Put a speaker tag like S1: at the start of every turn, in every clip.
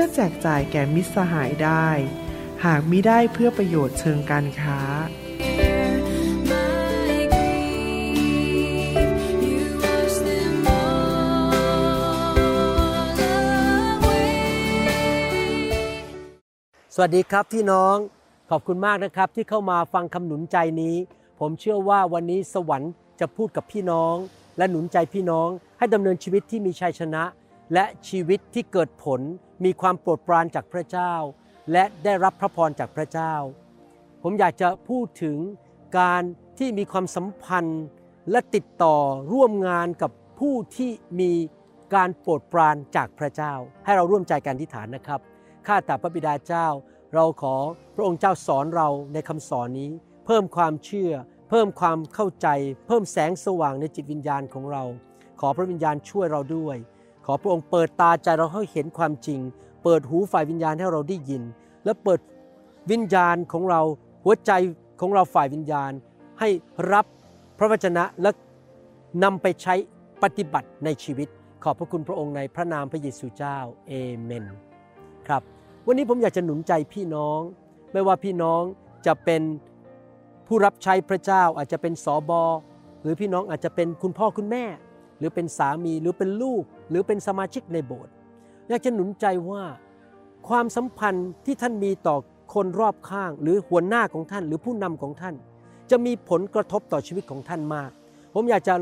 S1: พื่อแจกจ่ายแก่มิตรสหายได้ หากมิได้เพื่อประโยชน์เชิงการค้า
S2: สวัสดีครับพี่น้องขอบคุณมากนะครับที่เข้ามาฟังคำหนุนใจนี้ ผมเชื่อว่าวันนี้สวรรค์จะพูดกับพี่น้อง และหนุนใจพี่น้องให้ดำเนินชีวิตที่มีชัยชนะ และชีวิตที่เกิดผลมีความโปรดปรานจากพระเจ้า และได้รับพระพรจากพระเจ้า ผมอยากจะพูดถึงการที่มีความสัมพันธ์และติดต่อร่วมงานกับผู้ที่มีการโปรดปรานจากพระเจ้า ให้เราร่วมใจกันที่ฐานนะครับข้าแต่พระบิดาเจ้า เราขอพระองค์เจ้าสอนเราในคำสอนนี้ เพิ่มความเชื่อ เพิ่มความเข้าใจ เพิ่มแสงสว่างในจิตวิญญาณของเรา ขอพระวิญญาณช่วยเราด้วย ขอพระองค์เปิดตาใจเราให้เห็นความจริง เปิดหูฝ่ายวิญญาณให้เราได้ยิน และเปิดวิญญาณของเราหัวใจของเราฝ่ายวิญญาณ ให้รับพระวจนะและนำไปใช้ปฏิบัติในชีวิต ขอบพระคุณพระองค์ในพระนามพระเยซูเจ้าเอเมนครับ วันนี้ผมอยากจะหนุนใจพี่น้อง ไม่ว่าพี่น้องจะเป็นผู้รับใช้พระเจ้าอาจจะเป็นสอบอหรือพี่น้องอาจจะเป็นคุณพ่อคุณแม่ หรือเป็นสามีหรือเป็นลูก หรือเป็นสมาชิกในโบสถ์อยากจะหนุนใจว่าความสัมพันธ์ที่ท่านมีต่อคนรอบข้าง หรือหัวหน้าของท่าน หรือผู้นำของท่าน จะมีผลกระทบต่อชีวิตของท่านมาก ผมอยากจะ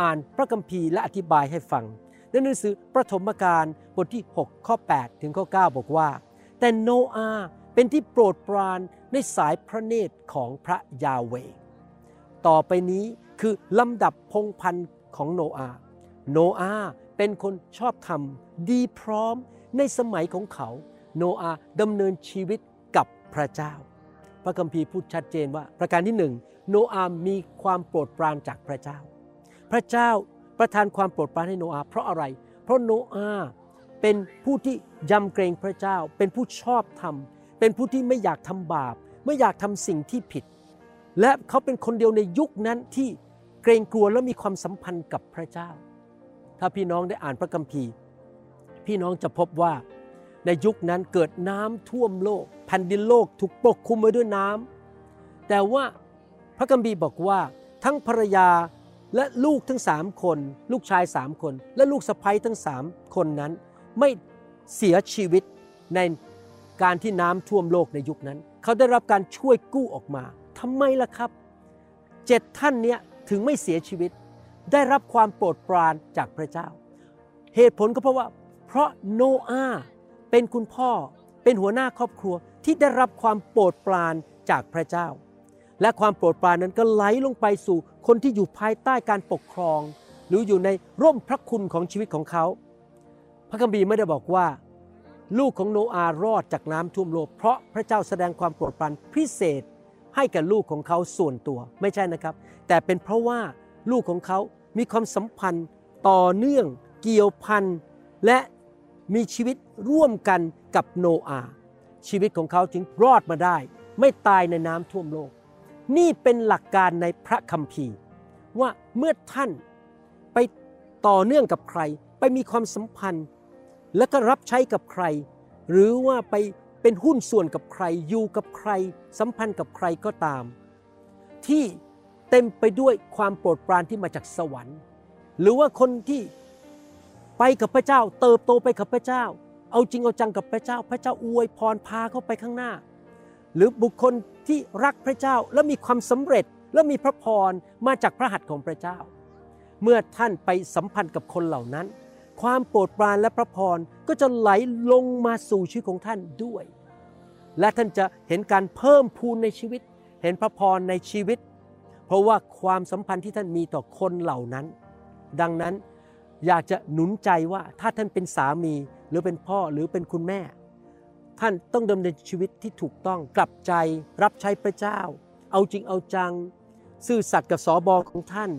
S2: อ่านพระคัมภีร์และอธิบายให้ฟังในหนังสือประถมกาลบทที่ 6 ข้อ 8 ถึงข้อ 9 บอกว่า แต่โนอาเป็นที่โปรดปรานในสายพระเนตรของพระยาเว ต่อไปนี้คือลำดับพงพันธ์ ของโนอาห์โนอาห์เป็นคนชอบธรรมดีพร้อมในสมัยของเขา โนอาห์ดำเนินชีวิตกับพระเจ้า พระคัมภีร์พูดชัดเจนว่า ประการที่หนึ่งโนอาห์มีความโปรดปรานจากพระเจ้า พระเจ้าประทานความโปรดปรานให้โนอาห์เพราะอะไร เพราะโนอาห์เป็นผู้ที่ยำเกรงพระเจ้า เป็นผู้ชอบธรรม เป็นผู้ที่ไม่อยากทำบาป ไม่อยากทำสิ่งที่ผิด และเขาเป็นคนเดียวในยุคนั้นที่ เกรงกลัวและมีความสัมพันธ์กับพระเจ้า ถ้าพี่น้องได้อ่านพระคัมภีร์ พี่น้องจะพบว่าในยุคนั้นเกิดน้ำท่วมโลกแผ่นดินโลกถูกปกคลุมไว้ด้วยน้ำแต่ว่าพระคัมภีร์บอกว่าทั้งภรรยาและลูกทั้งสามคน ลูกชายสามคน และลูกสะใภ้ทั้งสามคนนั้น ไม่เสียชีวิตในการที่น้ำท่วมโลกในยุคนั้น เขาได้รับการช่วยกู้ออกมาทำไมล่ะครับเจ็ดท่านเนี้ย ถึงไม่เสียชีวิต ได้รับความโปรดปรานจากพระเจ้า เหตุผลก็เพราะว่า เพราะโนอาห์เป็นคุณพ่อเป็นหัวหน้าครอบครัวที่ได้รับความโปรดปรานจากพระเจ้า และความโปรดปรานนั้นก็ไหลลงไปสู่คนที่อยู่ภายใต้การปกครอง หรืออยู่ในร่มพระคุณของชีวิตของเขา พระคัมภีร์ไม่ได้บอกว่า ลูกของโนอาห์รอดจากน้ำท่วมโลกเพราะพระเจ้าแสดงความโปรดปรานพิเศษให้กับลูกของเขาส่วนตัวไม่ใช่นะครับ แต่เป็นเพราะว่าลูกของเขามีความสัมพันธ์ต่อเนื่องเกี่ยวพันและมีชีวิตร่วมกันกับโนอาห์ชีวิตของเขาจึงรอดมาได้ ไม่ตายในน้ำท่วมโลก นี่เป็นหลักการในพระคัมภีร์ ว่าเมื่อท่านไปต่อเนื่องกับใคร ไปมีความสัมพันธ์ และก็รับใช้กับใคร หรือว่าไปเป็นหุ้นส่วนกับใครอยู่กับใคร สัมพันธ์กับใครก็ตาม ที่ เต็มไปด้วยความโปรดปรานที่มาจากสวรรค์ หรือว่าคนที่ไปกับพระเจ้า เติบโตไปกับพระเจ้า เอาจริงเอาจังกับพระเจ้า พระเจ้าอวยพรพาเขาไปข้างหน้า หรือบุคคลที่รักพระเจ้าและมีความสำเร็จและมีพระพรมาจากพระหัตถ์ของพระเจ้า เมื่อท่านไปสัมพันธ์กับคนเหล่านั้น ความโปรดปรานและพระพรก็จะไหลลงมาสู่ชีวิตของท่านด้วย และท่านจะเห็นการเพิ่มพูนในชีวิต เห็นพระพรในชีวิต เพราะว่าความสัมพันธ์ที่ท่านมีต่อคนเหล่านั้น ดังนั้นอยากจะหนุนใจว่าถ้าท่านเป็นสามีหรือเป็นพ่อหรือเป็นคุณแม่ ท่านต้องดำเนินชีวิตที่ถูกต้องกลับใจรับใช้พระเจ้า เอาจริงเอาจัง ซื่อสัตย์กับสอบอของท่าน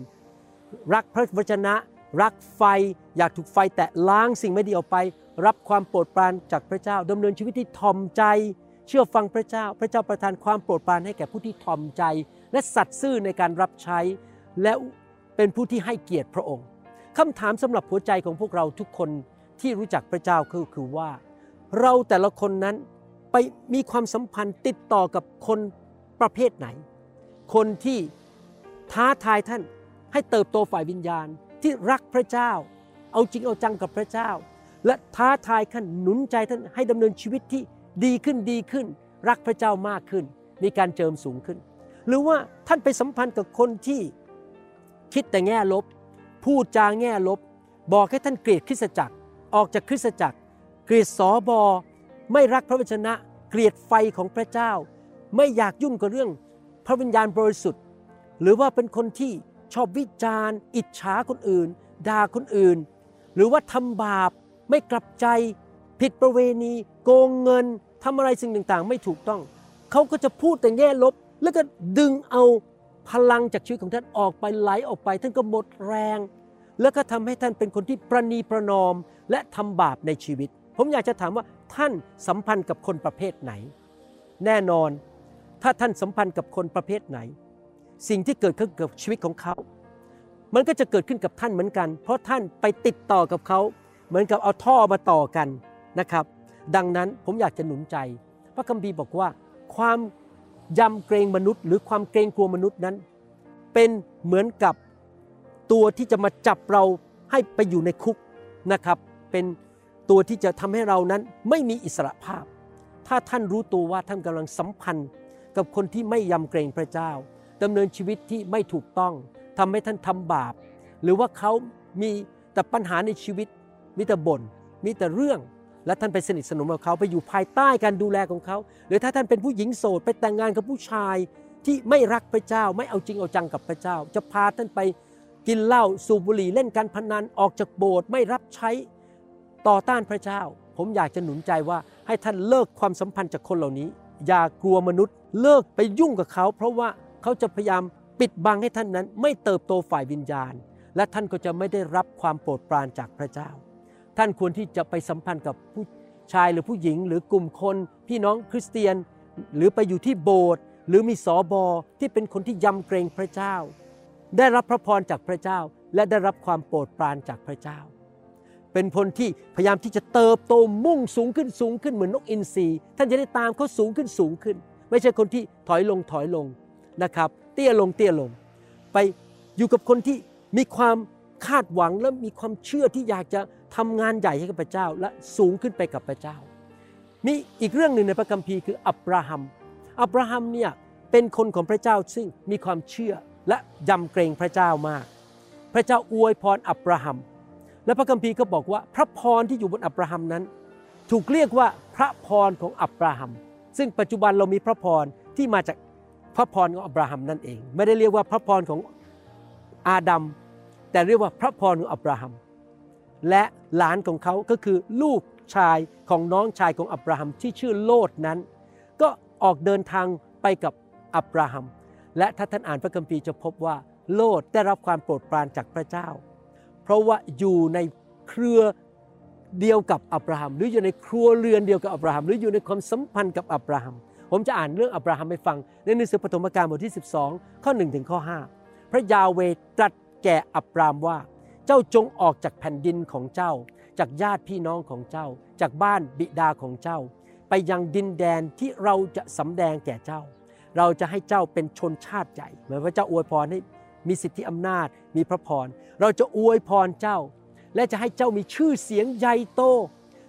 S2: รักพระวจนะ รักไฟ อยากถูกไฟแตะล้างสิ่งไม่ดีออกไป รับความโปรดปรานจากพระเจ้าดำเนินชีวิตที่ทอมใจ เชื่อฟังพระเจ้า พระเจ้าประทานความโปรดปรานให้แก่ผู้ที่ทอมใจ และสัตย์ซื่อในการรับใช้ และเป็นผู้ที่ให้เกียรติพระองค์คำถามสำหรับหัวใจของพวกเราทุกคนที่รู้จักพระเจ้าคือคือว่า เราแต่ละคนนั้นไปมีความสัมพันธ์ติดต่อกับคนประเภทไหน คนที่ท้าทายท่านให้เติบโตฝ่ายวิญญาณที่รักพระเจ้า เอาจริงเอาจังกับพระเจ้า และท้าทายท่านหนุนใจท่านให้ดำเนินชีวิตที่ดีขึ้นดีขึ้น รักพระเจ้ามากขึ้น มีการเจิมสูงขึ้น หรือว่าท่านไปสัมพันธ์กับคนที่คิดแต่แง่ลบ พูดจาแง่ลบ บอกให้ท่านเกลียดคริสตจักร ออกจากคริสตจักร เกลียดสอบอ ไม่รักพระวจนะ เกลียดไฟของพระเจ้า ไม่อยากยุ่งกับเรื่อง พระวิญญาณบริสุทธิ์ หรือว่าเป็นคนที่ชอบวิจารณ์ อิจฉาคนอื่น ด่าคนอื่น หรือว่าทำบาป ไม่กลับใจ ผิดประเวณี โกงเงินทำอะไรสิ่งต่างๆ ไม่ถูกต้อง เขาก็จะพูดแต่แง่ลบ แล้วก็ดึงเอาพลังจากชีวิตของท่านออกไปไหลออกไป ท่านก็หมดแรง แล้วก็ทำให้ท่านเป็นคนที่ประนีประนอมและทำบาปในชีวิต ผมอยากจะถามว่าท่านสัมพันธ์กับคนประเภทไหน แน่นอน ถ้าท่านสัมพันธ์กับคนประเภทไหน สิ่งที่เกิดขึ้นกับชีวิตของเขา มันก็จะเกิดขึ้นกับท่านเหมือนกัน เพราะท่านไปติดต่อกับเขา เหมือนกับเอาท่อมาต่อกันนะครับ ดังนั้นผมอยากจะหนุนใจ พระคัมภีร์บอกว่าความ ยำเกรงมนุษย์ หรือความเกรงกลัวมนุษย์นั้น เป็นเหมือนกับตัวที่จะมาจับเราให้ไปอยู่ในคุกนะครับ เป็นตัวที่จะทำให้เรานั้นไม่มีอิสระภาพ ถ้าท่านรู้ตัวว่าท่านกำลังสัมพันธ์ กับคนที่ไม่ยำเกรงพระเจ้าดำเนินชีวิตที่ไม่ถูกต้องทำให้ท่านทำบาป หรือว่าเขามีแต่ปัญหาในชีวิต มีแต่บน่นมีแต่เรื่อง และท่านไปสนิทสนมกับเขาไปอยู่ภายใต้การดูแลของเขา หรือถ้าท่านเป็นผู้หญิงโสดไปแต่งงานกับผู้ชายที่ไม่รักพระเจ้าไม่เอาจริงเอาจังกับพระเจ้า จะพาท่านไปกินเหล้าสูบบุหรี่เล่นการพนันออกจากโบสถ์ไม่รับใช้ต่อต้านพระเจ้า ผมอยากจะหนุนใจว่าให้ท่านเลิกความสัมพันธ์จากคนเหล่านี้ อย่ากลัวมนุษย์เลิกไปยุ่งกับเขา เพราะว่าเขาจะพยายามปิดบังให้ท่านนั้น ไม่เติบโตฝ่ายวิญญาณ และท่านก็จะไม่ได้รับความโปรดปรานจากพระเจ้า ท่านควรที่จะไปสัมพันธ์กับผู้ชายหรือผู้หญิง หรือกลุ่มคน พี่น้องคริสเตียน หรือไปอยู่ที่โบสถ์หรือมีสอบอที่เป็นคนที่ยำเกรงพระเจ้า ได้รับพระพรจากพระเจ้า และได้รับความโปรดปรานจากพระเจ้า เป็นคนที่พยายามที่จะเติบโตมุ่งสูงขึ้นสูงขึ้นเหมือนนกอินทรีท่านจะได้ตามเขาสูงขึ้นสูงขึ้น ไม่ใช่คนที่ถอยลงถอยลงนะครับ เตี้ยลงเตี้ยลง ไปอยู่กับคนที่มีความคาดหวังและมีความเชื่อที่อยากจะ ทำงานใหญ่ให้กับพระเจ้าและสูงขึ้นไปกับพระเจ้า มีอีกเรื่องหนึ่งในพระคัมภีร์คืออับราฮัม อับราฮัมเนี่ยเป็นคนของพระเจ้าซึ่งมีความเชื่อและยำเกรงพระเจ้ามาก พระเจ้าอวยพรอับราฮัม และพระคัมภีร์ก็บอกว่าพระพรที่อยู่บนอับราฮัมนั้น ถูกเรียกว่าพระพรของอับราฮัม ซึ่งปัจจุบันเรามีพระพรที่มาจากพระพรของอับราฮัมนั่นเอง ไม่ได้เรียกว่าพระพรของอาดัมแต่เรียกว่าพระพรของอับราฮัม และหลานของเขาก็คือลูกชายของน้องชายของอับราฮัมที่ชื่อโลดนั้น ก็ออกเดินทางไปกับอับราฮัม และถ้าท่านอ่านพระคัมภีร์จะพบว่าโลดได้รับความโปรดปรานจากพระเจ้า เพราะว่าอยู่ในเครือเดียวกับอับราฮัม หรืออยู่ในครัวเรือนเดียวกับอับราฮัม หรืออยู่ในความสัมพันธ์กับอับราฮัม ผมจะอ่านเรื่องอับราฮัมให้ฟังในหนังสือปฐมกาลบทที่ 12 ข้อ1ถึงข้อ5พระยาเวตรัสแก่อับรามว่า เจ้าจงออกจากแผ่นดินของเจ้า จากญาติพี่น้องของเจ้า จากบ้านบิดาของเจ้า ไปยังดินแดนที่เราจะสำแดงแก่เจ้า เราจะให้เจ้าเป็นชนชาติใหญ่เหมือนพระเจ้าอวยพรให้มีสิทธิอำนาจ มีพระพร เราจะอวยพรเจ้า และจะให้เจ้ามีชื่อเสียงใหญ่โต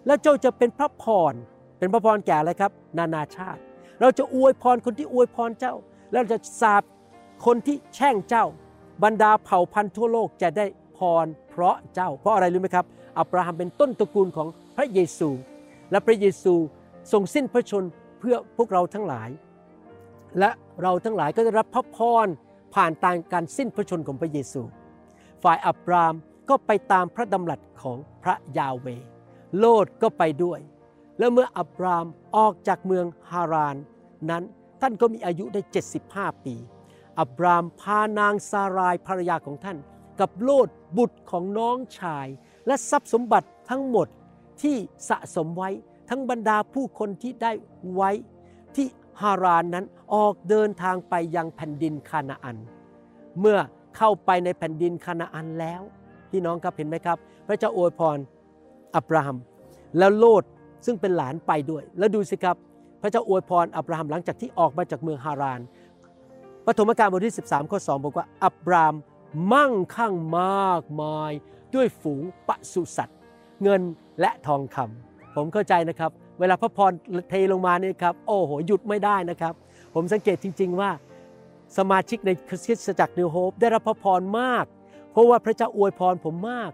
S2: และเจ้าจะเป็นพระพร เป็นพระพรแก่อะไรครับ นานาชาติ เราจะอวยพรคนที่อวยพรเจ้า แล้วเราจะสาบคนที่แช่งเจ้า บรรดาเผ่าพันธุ์ทั่วโลกจะได้ พรเพราะเจ้า เพราะอะไรรู้ไหมครับ อับราฮัมเป็นต้นตระกูลของพระเยซู และพระเยซูทรงสิ้นพระชนเพื่อพวกเราทั้งหลาย และเราทั้งหลายก็จะรับพระพรผ่านตางการสิ้นพระชนของพระเยซู ฝ่ายอับรามก็ไปตามพระดำรัสของพระยาเว โลดก็ไปด้วย แล้วเมื่ออับรามออกจากเมืองฮาราน นั้นท่านก็มีอายุได้ 75 ปี อับรามพานางซารายภรรยาของท่าน กับโลดบุตรของน้องชาย และทรัพย์สมบัติทั้งหมดที่สะสมไว้ทั้งบรรดาผู้คนที่ได้ไว้ที่ฮารานนั้นออกเดินทางไปยังแผ่นดินคานาอัน เมื่อเข้าไปในแผ่นดินคานาอันแล้ว พี่น้องครับเห็นไหมครับ พระเจ้าอวยพรอับราฮัม แล้วโลดซึ่งเป็นหลานไปด้วย แล้วดูสิครับ พระเจ้าอวยพรอับราฮัมหลังจากที่ออกมาจากเมืองฮารานปฐมกาลบทที่ 13 ข้อ 2 บอกว่าอับราม มั่งคั่งมากมาย ด้วยฝูงปศุสัตว์ เงินและทองคำผมเข้าใจนะครับ เวลาพระพรเทลงมาเนี่ยครับโอ้โหหยุดไม่ได้นะครับ ผมสังเกตจริง ๆว่า สมาชิกในคริสตจักรนิวโฮปได้รับพระพรมาก เพราะว่าพระเจ้าอวยพรผมมาก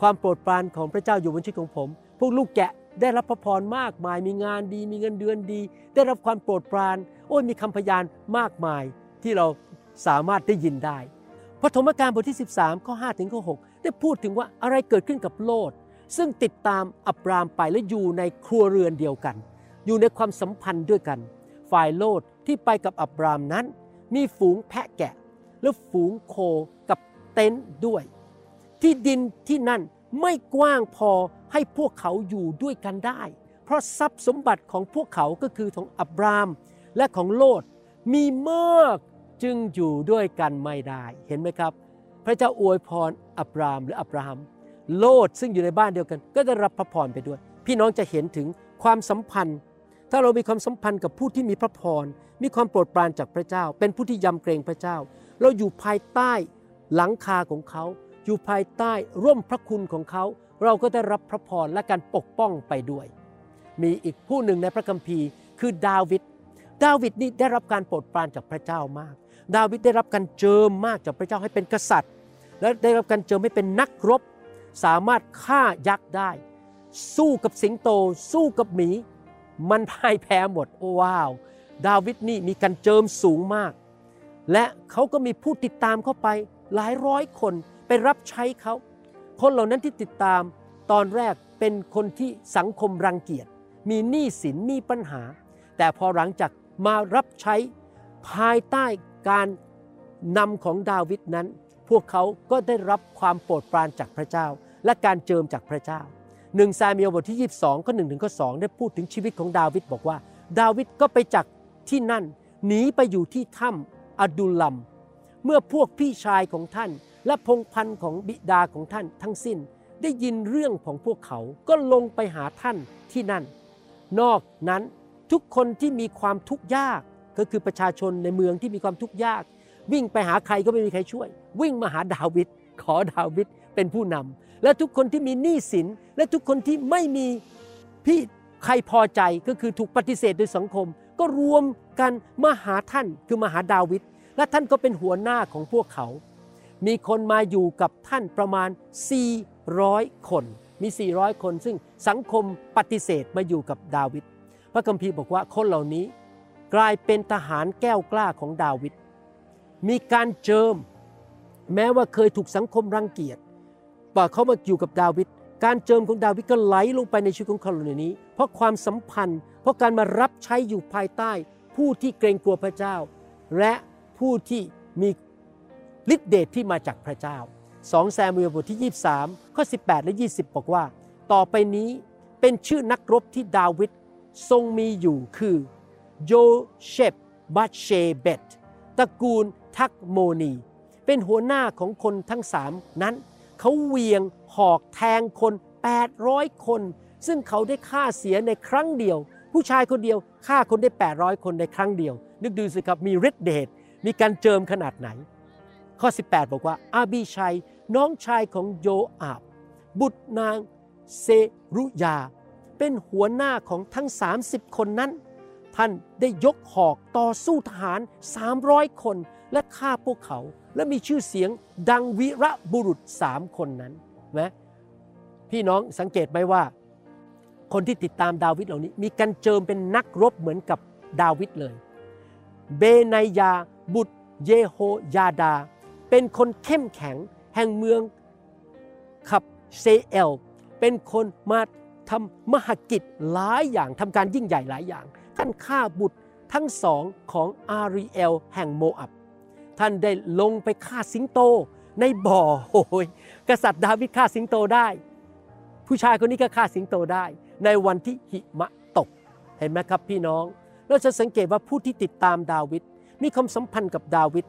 S2: ความโปรดปรานของพระเจ้าอยู่บนชีวิตของผม พวกลูกแกะได้รับพระพรมากมาย มีงานดี มีเงินเดือนดี ได้รับความโปรดปราน โอ้ยมีคำพยานมากมายที่เราสามารถได้ยินได้ พระธรรมการบทที่ 13 ข้อ5ถึงข้อ6ได้พูดถึงว่าอะไรเกิดขึ้นกับโลด ซึ่งติดตามอับรามไปและอยู่ในครัวเรือนเดียวกัน อยู่ในความสัมพันธ์ด้วยกัน ฝ่ายโลดที่ไปกับอับรามนั้น มีฝูงแพะแกะ และฝูงโคกับเต็นท์ด้วย ที่ดินที่นั่นไม่กว้างพอให้พวกเขาอยู่ด้วยกันได้ เพราะทรัพย์สมบัติของพวกเขาก็คือของอับรามและของโลดมีมาก จึงอยู่ด้วยกันไม่ได้เห็นไหมครับ พระเจ้าอวยพรอับรามหรืออับราฮัม โลดซึ่งอยู่ในบ้านเดียวกัน ก็ได้รับพระพรไปด้วย พี่น้องจะเห็นถึงความสัมพันธ์ ถ้าเรามีความสัมพันธ์กับผู้ที่มีพระพรมีความโปรดปรานจากพระเจ้า เป็นผู้ที่ยำเกรงพระเจ้า เราอยู่ภายใต้หลังคาของเขา อยู่ภายใต้ร่มพระคุณของเขา เราก็ได้รับพระพรและการปกป้องไปด้วย มีอีกผู้หนึ่งในพระคัมภีร์คือดาวิด ดาวิดนี่ได้รับการโปรดปรานจากพระเจ้ามาก ดาวิดได้รับการเจิมมากจากพระเจ้าให้เป็นกษัตริย์ และได้รับการเจิมให้เป็นนักรบ สามารถฆ่ายักษ์ได้ สู้กับสิงโต สู้กับหมี มันพ่ายแพ้หมดโอ้ว้าว ดาวิดนี่มีการเจิมสูงมาก และเขาก็มีผู้ติดตามเข้าไปหลายร้อยคนไปรับใช้เขาคนเหล่านั้นที่ติดตามตอนแรกเป็นคนที่สังคมรังเกียจ มีหนี้สินมีปัญหา แต่พอหลังจาก มารับใช้ภายใต้การนำของดาวิดนั้น พวกเขาก็ได้รับความโปรดปรานจากพระเจ้า และการเจิมจากพระเจ้าหนึ่งซามีลบทที่ 22ข้อหนึ่งถึงข้อสได้พูดถึงชีวิตของดาวิดบอกว่า ดาวิดก็ไปจากที่นั่นหนีไปอยู่ที่ถ้ำอดุลลัม เมื่อพวกพี่ชายของท่าน และพงพันธ์ของบิดาของท่านทั้งสิ้นได้ยินเรื่องของพวกเขาก็ลงไปหาท่านที่นั่น นอกนั้น ทุกคนที่มีความทุกข์ยากก็คือประชาชนในเมืองที่มีความทุกข์ยาก วิ่งไปหาใครก็ไม่มีใครช่วย วิ่งมาหาดาวิดขอดาวิดเป็นผู้นำและทุกคนที่มีหนี้สิน และทุกคนที่ไม่มีพี่ใครพอใจก็คือถูกปฏิเสธโดยสังคม ก็รวมกันมาหาท่านคือมาหาดาวิดและท่านก็เป็นหัวหน้าของพวกเขา มีคนมาอยู่กับท่านประมาณ 400 คน มี 400 คนซึ่งสังคมปฏิเสธมาอยู่กับดาวิด ระคัมภีร์บอกว่าคนเหล่านี้กลายเป็นทหารแก้วกล้าของดาวิด มีการเจิม แม้ว่าเคยถูกสังคมรังเกียจป่าเขามาอยู่กับดาวิด การเจิมของดาวิดก็ไหลลงไปในชีวิตของเขาเหล่านี้ เพราะความสัมพันธ์ เพราะการมารับใช้อยู่ภายใต้ ผู้ที่เกรงกลัวพระเจ้า และผู้ที่มีฤทธิเดชที่มาจากพระเจ้า 2 แซมูเอลบทที่ 23 ข้อ 18 และ 20 บอกว่า ต่อไปนี้เป็นชื่อนักรบที่ดาวิด ทรงมีอยู่คือโยเชฟบัตเชเบตตระกูลทักโมนี เป็นหัวหน้าของคนทั้งสามนั้น เขาเวียงหอกแทงคน 800 คน ซึ่งเขาได้ฆ่าเสียในครั้งเดียว ผู้ชายคนเดียวฆ่าคนได้ 800 คนในครั้งเดียว นึกดูสิครับมีฤทธิ์เดชมีการเจิมขนาดไหน ข้อ 18 บอกว่า อาบีชัย น้องชายของโยอาบ บุตรนางเซรุยา เป็นหัวหน้าของทั้ง 30 คนนั้น ท่านได้ยกหอกต่อสู้ทหาร 300 คนและฆ่าพวกเขา และมีชื่อเสียงดังวีระบุรุษสามคนนั้นนะพี่น้องสังเกตไหมว่า คนที่ติดตามดาวิดเหล่านี้ มีการเจิมเป็นนักรบเหมือนกับดาวิดเลย เบนายาบุตรเยโฮยาดา เป็นคนเข้มแข็งแห่งเมืองขับเซเอล เป็นคนมา ทำมหกิจหลายอย่างทำการยิ่งใหญ่หลายอย่าง ท่านฆ่าบุตรทั้งสองของอารีเอลแห่งโมอับ ท่านได้ลงไปฆ่าสิงโตในบ่อโอ้ยกษัตริย์ดาวิดฆ่าสิงโตได้ ผู้ชายคนนี้ก็ฆ่าสิงโตได้ ในวันที่หิมะตกเห็นไหมครับพี่น้อง เราจะสังเกตว่าผู้ที่ติดตามดาวิดมีความสัมพันธ์กับดาวิด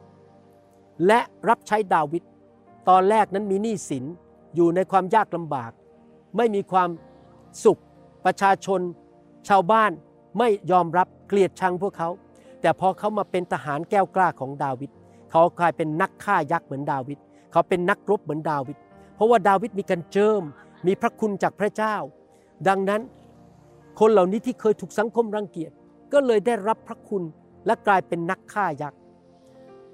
S2: และรับใช้ดาวิดตอนแรกนั้นมีหนี้สินอยู่ในความยากลำบาก ไม่มีความ สุข ประชาชน ชาวบ้านไม่ยอมรับเกลียดชังพวกเขา แต่พอเขามาเป็นทหารแก้วกล้าของดาวิดเขากลายเป็นนักฆ่ายักษ์เหมือนดาวิดเขาเป็นนักรบเหมือนดาวิดเพราะว่าดาวิดมีการเจิม มีพระคุณจากพระเจ้า ดังนั้นคนเหล่านี้ที่เคยถูกสังคมรังเกียจก็เลยได้รับพระคุณและกลายเป็นนักฆ่ายักษ์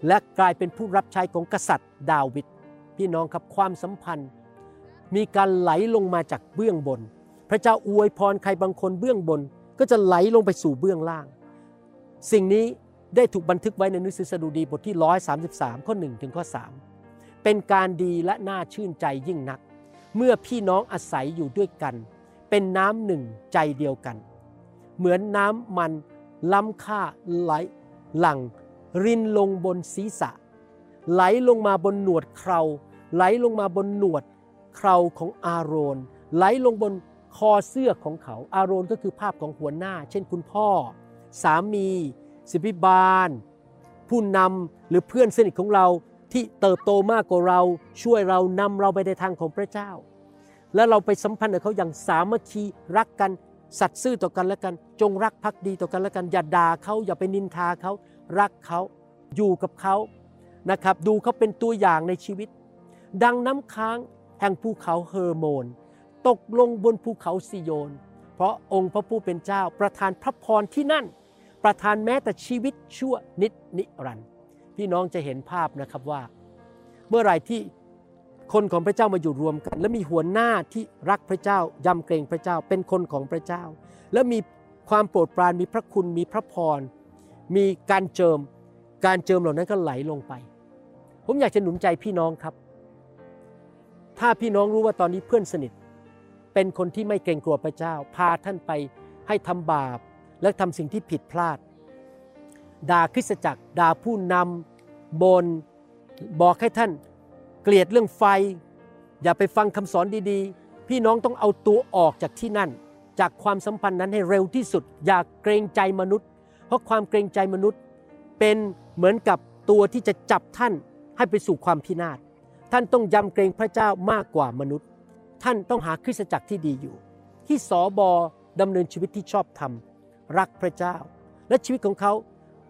S2: และกลายเป็นผู้รับใช้ของกษัตริย์ดาวิดพี่น้องครับความสัมพันธ์ มีการไหลลงมาจากเบื้องบน พระเจ้าอวยพรใครบางคนเบื้องบน ก็จะไหลลงไปสู่เบื้องล่าง สิ่งนี้ได้ถูกบันทึกไว้ในหนังสือสดุดีบทที่ 133 ข้อ 1 ถึงข้อ 3 เป็นการดีและน่าชื่นใจยิ่งนัก เมื่อพี่น้องอาศัยอยู่ด้วยกัน เป็นน้ำหนึ่งใจเดียวกัน เหมือนน้ำมันล้ำค่าไหลหลังรินลงบนศีรษะ ไหลลงมาบนหนวดเครา ไหลลงมาบนหนวดเคราของอาโรน ไหลลงบน คอเสื้อของเขา อาโรนก็คือภาพของหัวหน้า เช่นคุณพ่อ สามี สิบิบาล ผู้นำหรือเพื่อนสนิทของเราที่เติบโตมากกว่าเราช่วยเรานำเราไปในทางของพระเจ้า และเราไปสัมพันธ์กับเขาอย่างสามัคคีรักกันสัตย์ซื่อต่อกันและกัน จงรักภักดีต่อกันและกัน อย่าด่าเขาอย่าไปนินทาเขา รักเขาอยู่กับเขานะครับ ดูเขาเป็นตัวอย่างในชีวิต ดังน้ำค้างแห่งภูเขาเฮอร์โมน ตกลงบนภูเขาซิโยน เพราะองค์พระผู้เป็นเจ้าประทานพระพรที่นั่น ประทานแม้แต่ชีวิตชั่วนิดนิรันดร์พี่น้องจะเห็นภาพนะครับว่า เมื่อไหร่ที่คนของพระเจ้ามาอยู่รวมกัน และมีหัวหน้าที่รักพระเจ้ายำเกรงพระเจ้าเป็นคนของพระเจ้า และมีความโปรดปรานมีพระคุณมีพระพร มีการเจิม การเจิมเหล่านั้นก็ไหลลงไป ผมอยากจะหนุนใจพี่น้องครับ ถ้าพี่น้องรู้ว่าตอนนี้เพื่อนสนิท เป็นคนที่ไม่เกรงกลัวพระเจ้า พาท่านไปให้ทำบาปและทำสิ่งที่ผิดพลาด ด่าคริสจักรด่าผู้นำบนบอกให้ท่านเกลียดเรื่องไฟ อย่าไปฟังคำสอนดีๆ พี่น้องต้องเอาตัวออกจากที่นั่น จากความสัมพันธ์นั้นให้เร็วที่สุด อย่าเกรงใจมนุษย์ เพราะความเกรงใจมนุษย์ เป็นเหมือนกับตัวที่จะจับท่านให้ไปสู่ความพินาศท่านต้องยำเกรงพระเจ้ามากกว่ามนุษย์ ท่านต้องหาคริสตจักรที่ดีอยู่ ที่สอบอดำเนินชีวิตที่ชอบธรรม รักพระเจ้า และชีวิตของเขา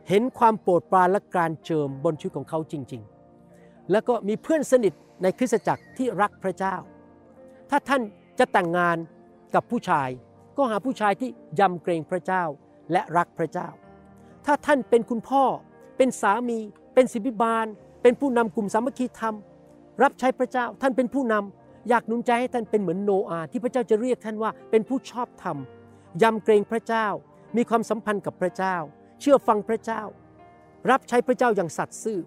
S2: เห็นความโปรดปรานและการเจิมบนชีวิตของเขาจริง ๆ แล้วก็มีเพื่อนสนิทในคริสตจักรที่รักพระเจ้า ถ้าท่านจะแต่งงานกับผู้ชาย ก็หาผู้ชายที่ยำเกรงพระเจ้าและรักพระเจ้า ถ้าท่านเป็นคุณพ่อ เป็นสามี เป็นศิบิบาล เป็นผู้นำกลุ่มสามัคคีธรรม รับใช้พระเจ้า ท่านเป็นผู้นำ อยากหนุนใจให้ท่านเป็นเหมือนโนอาที่พระเจ้าจะเรียกท่านว่าเป็นผู้ชอบธรรมยำเกรงพระเจ้า มีความสัมพันธ์กับพระเจ้า เชื่อฟังพระเจ้า รับใช้พระเจ้าอย่างสัตย์ซื่อ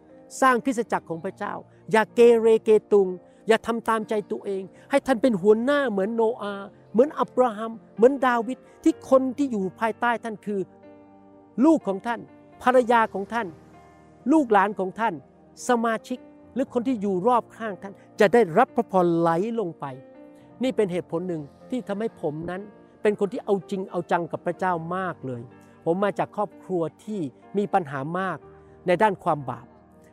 S2: สร้างคริสจักรของพระเจ้า อย่าเกเรเกตุง อย่าทำตามใจตัวเอง ให้ท่านเป็นหัวหน้าเหมือนโนอา เหมือนอับราฮัม เหมือนดาวิดที่คนที่อยู่ภายใต้ท่านคือ ลูกของท่าน ภรรยาของท่าน ลูกหลานของท่าน สมาชิก หรือคนที่อยู่รอบข้างท่าน จะได้รับพระพรไหลลงไป นี่เป็นเหตุผลหนึ่งที่ทำให้ผมนั้น เป็นคนที่เอาจริงเอาจังกับพระเจ้ามากเลย ผมมาจากครอบครัวที่มีปัญหามากในด้านความบาป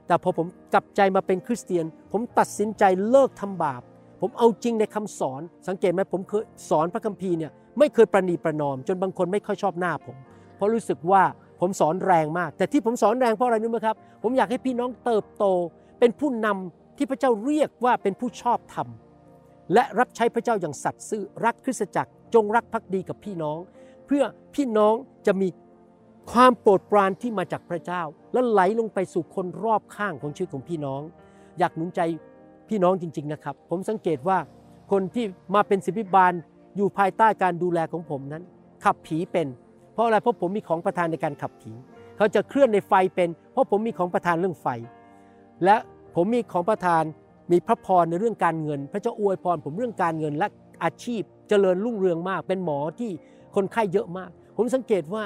S2: แต่พอผมกลับใจมาเป็นคริสเตียน ผมตัดสินใจเลิกทำบาป ผมเอาจริงในคำสอน สังเกตไหมผมเคยสอนพระคัมภีร์เนี่ยไม่เคยประนีประนอม จนบางคนไม่ค่อยชอบหน้าผม เพราะรู้สึกว่าผมสอนแรงมาก แต่ที่ผมสอนแรงเพราะอะไรรู้ไหมครับ ผมอยากให้พี่น้องเติบโต เป็นผู้นำที่พระเจ้าเรียกว่าเป็นผู้ชอบธรรม และรับใช้พระเจ้าอย่างสัตย์ซื่อรักคริสตจักร จงรักภักดีกับพี่น้อง เพื่อพี่น้องจะมีความโปรดปรานที่มาจากพระเจ้า และไหลลงไปสู่คนรอบข้างของชีวิตของพี่น้อง อยากหนุนใจพี่น้องจริง ๆนะครับ ผมสังเกตว่าคนที่มาเป็นศิบิบาลอยู่ภายใต้การดูแลของผมนั้น ขับผีเป็น เพราะอะไรเพราะผมมีของประทานในการขับผี เขาจะเคลื่อนในไฟเป็น เพราะผมมีของประทานเรื่องไฟ และผมมีของประทานมีพระพรในเรื่องการเงิน พระเจ้าอวยพรผมเรื่องการเงินและอาชีพเจริญรุ่งเรืองมาก เป็นหมอที่คนไข้เยอะมาก ผมสังเกตว่า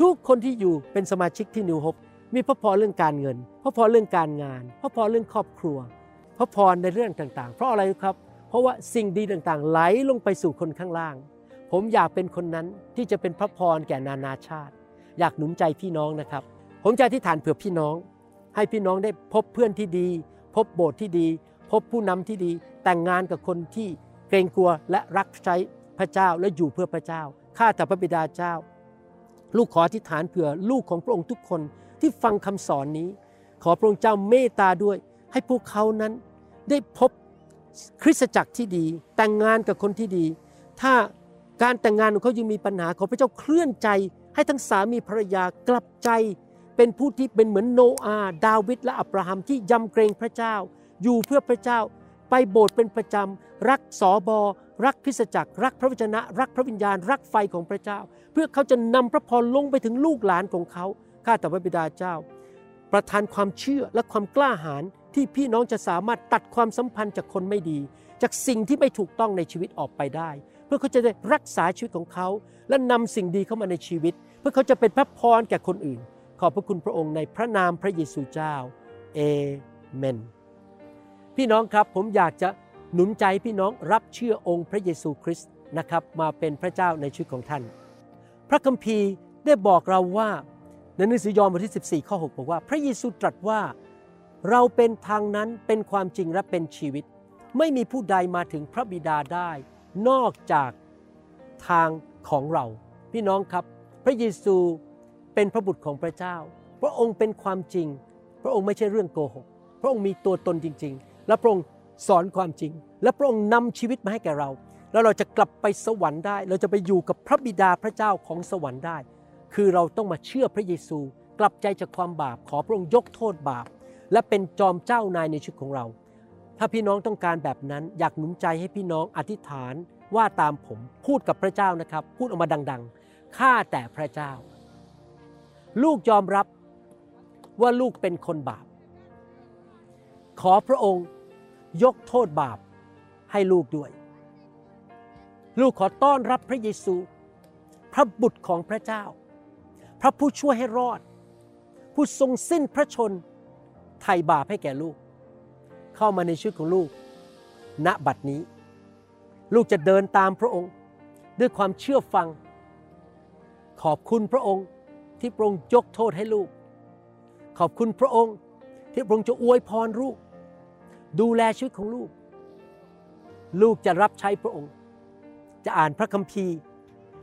S2: ทุกคนที่อยู่เป็นสมาชิกที่นิวโฮปมีพระพรเรื่องการเงิน พระพรเรื่องการงาน พระพรเรื่องครอบครัว พระพรในเรื่องต่างๆ เพราะอะไรครับ เพราะว่าสิ่งดีต่างๆ ไหลลงไปสู่คนข้างล่าง ผมอยากเป็นคนนั้นที่จะเป็นพระพรแก่นานาชาติ อยากหนุนใจพี่น้องนะครับ ผมจะที่ฐานเผื่อพี่น้อง ให้พี่น้องได้พบเพื่อนที่ดี พบโบสถ์ที่ดี พบผู้นำที่ดี แต่งงานกับคนที่เกรงกลัวและรักใช้พระเจ้าและอยู่เพื่อพระเจ้าข้าแต่พระบิดาเจ้า ลูกขออธิษฐานเผื่อลูกของพระองค์ทุกคนที่ฟังคำสอนนี้ ขอพระองค์เจ้าเมตตาด้วย ให้พวกเขานั้นได้พบคริสตจักรที่ดี แต่งงานกับคนที่ดี ถ้าการแต่งงานของเขายังมีปัญหาขอพระเจ้าเคลื่อนใจ ให้ทั้งสามีภรรยากลับใจ เป็นผู้ที่เป็นเหมือนโนอาห์ดาวิดและอับราฮัมที่ยำเกรงพระเจ้า อยู่เพื่อพระเจ้า ไปโบสถ์เป็นประจำ รักสอบอรักคริสจักร รักพระวจนะ รักพระวิญญาณ รักไฟของพระเจ้า เพื่อเขาจะนำพระพรลงไปถึงลูกหลานของเขาข้าแต่พระบิดาเจ้า ประทานความเชื่อและความกล้าหาญที่พี่น้องจะสามารถตัดความสัมพันธ์จากคนไม่ดี จากสิ่งที่ไม่ถูกต้องในชีวิตออกไปได้ เพื่อเขาจะได้รักษาชีวิตของเขา และนำสิ่งดีเข้ามาในชีวิต เพื่อเขาจะเป็นพระพรแก่คนอื่น อบพระคุณพระองค์ในพระนามพระเยซูเจ้าเอเมน พี่น้องครับผมอยากจะหนุนใจพี่น้องรับเชื่อองค์พระเยซูคริสต์นะครับมาเป็นพระเจ้าในชีวิตของท่าน พระคัมภีร์ได้บอกเราว่าในหนังสือยอห์นบทที่ 14 ข้อ 6 บอกว่า พระเยซูตรัสว่าเราเป็นทางนั้นเป็นความจริงและเป็นชีวิต ไม่มีผู้ใดมาถึงพระบิดาได้ นอกจากทางของเรา พี่น้องครับ พระเยซู เป็นพระบุตรของพระเจ้า พระองค์เป็นความจริง พระองค์ไม่ใช่เรื่องโกหก พระองค์มีตัวตนจริง ๆ และพระองค์สอนความจริง และพระองค์นำชีวิตมาให้แก่เรา แล้วเราจะกลับไปสวรรค์ได้ เราจะไปอยู่กับพระบิดาพระเจ้าของสวรรค์ได้ คือเราต้องมาเชื่อพระเยซู กลับใจจากความบาป ขอพระองค์ยกโทษบาป และเป็นจอมเจ้านายในชีวิตของเรา ถ้าพี่น้องต้องการแบบนั้น อยากหนุนใจให้พี่น้องอธิษฐานว่าตามผมพูดกับพระเจ้านะครับ พูดออกมาดัง ๆ ข้าแต่พระเจ้า ลูกยอมรับว่าลูกเป็นคนบาป ขอพระองค์ยกโทษบาปให้ลูกด้วย ลูกขอต้อนรับพระเยซู พระบุตรของพระเจ้า พระผู้ช่วยให้รอด ผู้ทรงสิ้นพระชนไถ่บาปให้แก่ลูก เข้ามาในชีวิตของลูก ณบัดนี้ ลูกจะเดินตามพระองค์ ด้วยความเชื่อฟัง ขอบคุณพระองค์ ที่พระองค์ยกโทษให้ลูก ขอบคุณพระองค์ที่พระองค์จะอวยพรลูก ดูแลชีวิตของลูก ลูกจะรับใช้พระองค์ จะอ่านพระคัมภีร์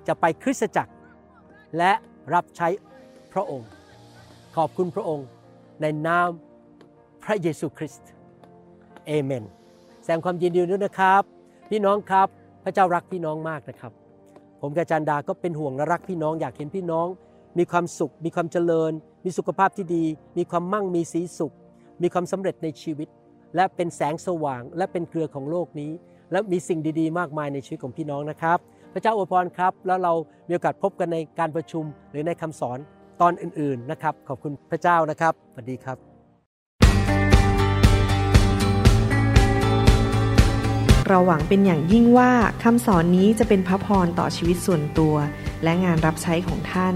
S2: จะไปคริสตจักร และรับใช้พระองค์ ขอบคุณพระองค์ในนามพระเยซูคริสต์เอเมน แสดงความยินดีด้วยนะครับ พี่น้องครับ พระเจ้ารักพี่น้องมากนะครับ ผมกับจันดาก็เป็นห่วงและรักพี่น้องอยากเห็นพี่น้อง มีความสุข มีความเจริญ มีสุขภาพที่ดี มีความมั่งมีสีสุข มีความสำเร็จในชีวิต และเป็นแสงสว่าง และเป็นเกลือของโลกนี้ และมีสิ่งดีๆ มากมายในชีวิตของพี่น้องนะครับ พระเจ้าอวยพรครับ แล้วเรามีโอกาสพบกันในการประชุมหรือในคำสอนตอนอื่นๆนะครับ ขอบคุณพระเจ้านะครับสวัสดีครับ
S1: เราหวังเป็นอย่างยิ่งว่าคำสอนนี้จะเป็นพระพรต่อชีวิตส่วนตัว และงานรับใช้ของท่าน